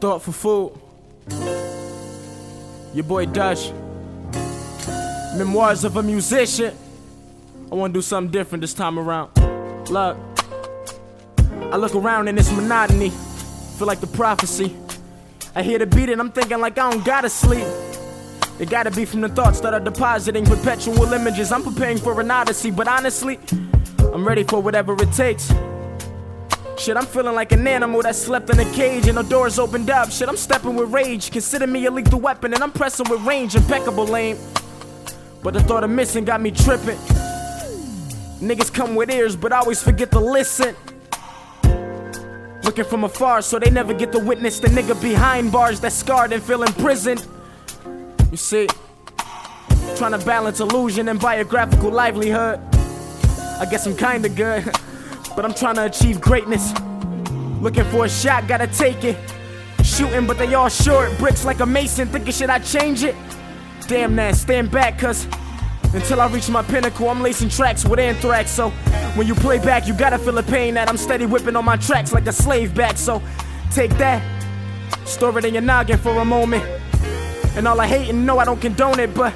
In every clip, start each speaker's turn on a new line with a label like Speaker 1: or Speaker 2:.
Speaker 1: Thought for food. Your boy Dutch. Memoirs of a musician. I wanna do something different this time around. Look, I look around in this monotony. Feel like the prophecy. I hear the beat and I'm thinking like I don't gotta sleep. It gotta be from the thoughts that are depositing perpetual images. I'm preparing for an odyssey, but honestly, I'm ready for whatever it takes. Shit, I'm feeling like an animal that slept in a cage and the doors opened up. Shit, I'm stepping with rage. Consider me a lethal weapon and I'm pressing with range, impeccable aim. But the thought of missing got me tripping. Niggas come with ears, but always forget to listen. Looking from afar, so they never get to witness the nigga behind bars that's scarred and feel imprisoned. You see, trying to balance illusion and biographical livelihood. I guess I'm kinda good, but I'm trying to achieve greatness. Looking for a shot, gotta take it. Shooting, but they all short. Bricks like a mason, thinking should I change it? Damn that, stand back, cuz until I reach my pinnacle, I'm lacing tracks with anthrax. So when you play back, you gotta feel the pain that I'm steady whipping on my tracks like a slave back. So take that, store it in your noggin for a moment. And all I hate and know I don't condone it, but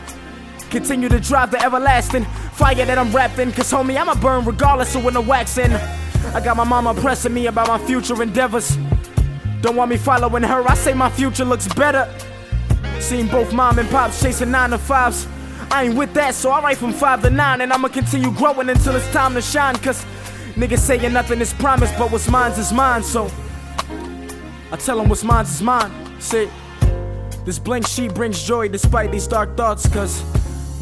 Speaker 1: continue to drive the everlasting fire that I'm wrapped in. Cause homie, I'ma burn regardless of when the wax in. I got my mama pressing me about my future endeavors. Don't want me following her, I say my future looks better. Seen both mom and pops chasing nine to fives. I ain't with that, so I write from five to nine, and I'ma continue growing until it's time to shine. Cause niggas saying nothing is promised, but what's mine's is mine, so I tell them what's mine's is mine. See, this blank sheet brings joy despite these dark thoughts, cause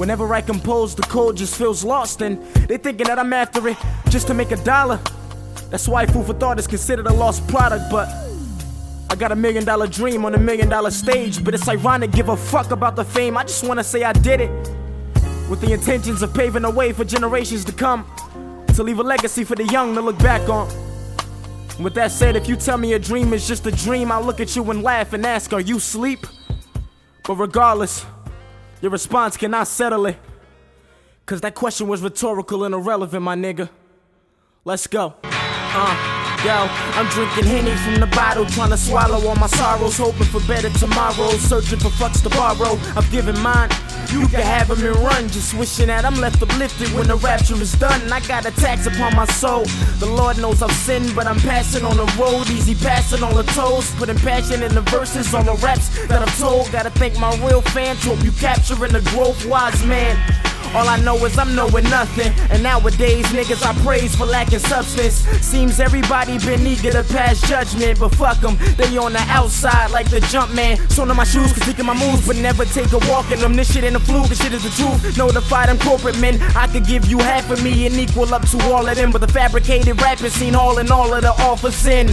Speaker 1: whenever I compose, the code just feels lost, and they thinking that I'm after it just to make a dollar. That's why food for thought is considered a lost product, but I got a million dollar dream on a million dollar stage, but it's ironic, give a fuck about the fame. I just wanna say I did it with the intentions of paving the way for generations to come, to leave a legacy for the young to look back on. With that said, if you tell me a dream is just a dream, I'll look at you and laugh and ask, Are you asleep? But regardless, your response cannot settle it. Cause that question was rhetorical and irrelevant, my nigga. Let's go. Uh. Yo, I'm drinking Henny from the bottle, trying to swallow all my sorrows, hoping for better tomorrows, searching for fucks to borrow. I've given mine, you can have them and run, just wishing that I'm left uplifted when the rapture is done. I got a tax upon my soul. The Lord knows I've sinned, but I'm passing on the road, easy passing on the toes, putting passion in the verses on the raps that I've told. Gotta thank my real fans, hope you capturing the growth, wise man. All I know is I'm knowing nothing. And nowadays, niggas I praise for lacking substance. Seems everybody been eager to pass judgment, but fuck them. They on the outside like the jump man. On my shoes, critiquing my moves, but never take a walk in them. This shit ain't a fluke, this shit is the truth. Notify them corporate men. I could give you half of me and equal up to all of them. But the fabricated rapping scene, all in all of the offers in.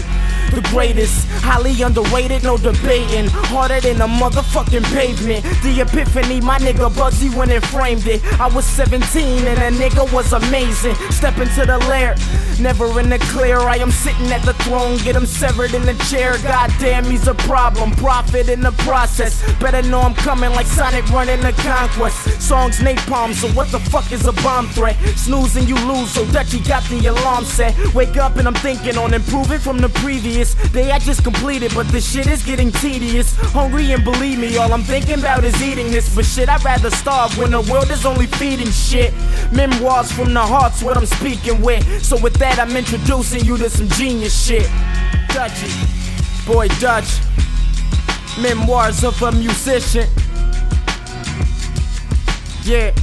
Speaker 1: The greatest, highly underrated, no debating. Harder than a motherfucking pavement. The epiphany, my nigga Bugsy went and framed it. I was 17 and a nigga was amazing. Step into the lair, never in the clear. I am sitting at the throne, get him severed in the chair. Goddamn, he's a problem. Profit in the process. Better know I'm coming like Sonic running the conquest. Songs napalm, so what the fuck is a bomb threat? Snoozing, you lose, so Dutchy got the alarm set. Wake up and I'm thinking on improving from the previous day I just completed, but this shit is getting tedious. Hungry and believe me, all I'm thinking about is eating this. But shit, I'd rather starve when the world is only feeding shit. Memoirs from the heart's what I'm speaking with. So with that, I'm introducing you to some genius shit. Dutchy, boy Dutch. Memoirs of a musician. Yeah.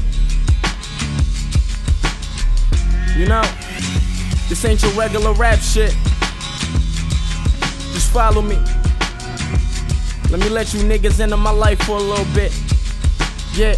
Speaker 1: You know, this ain't your regular rap shit. Follow me. Let me let you niggas into my life for a little bit. Yeah.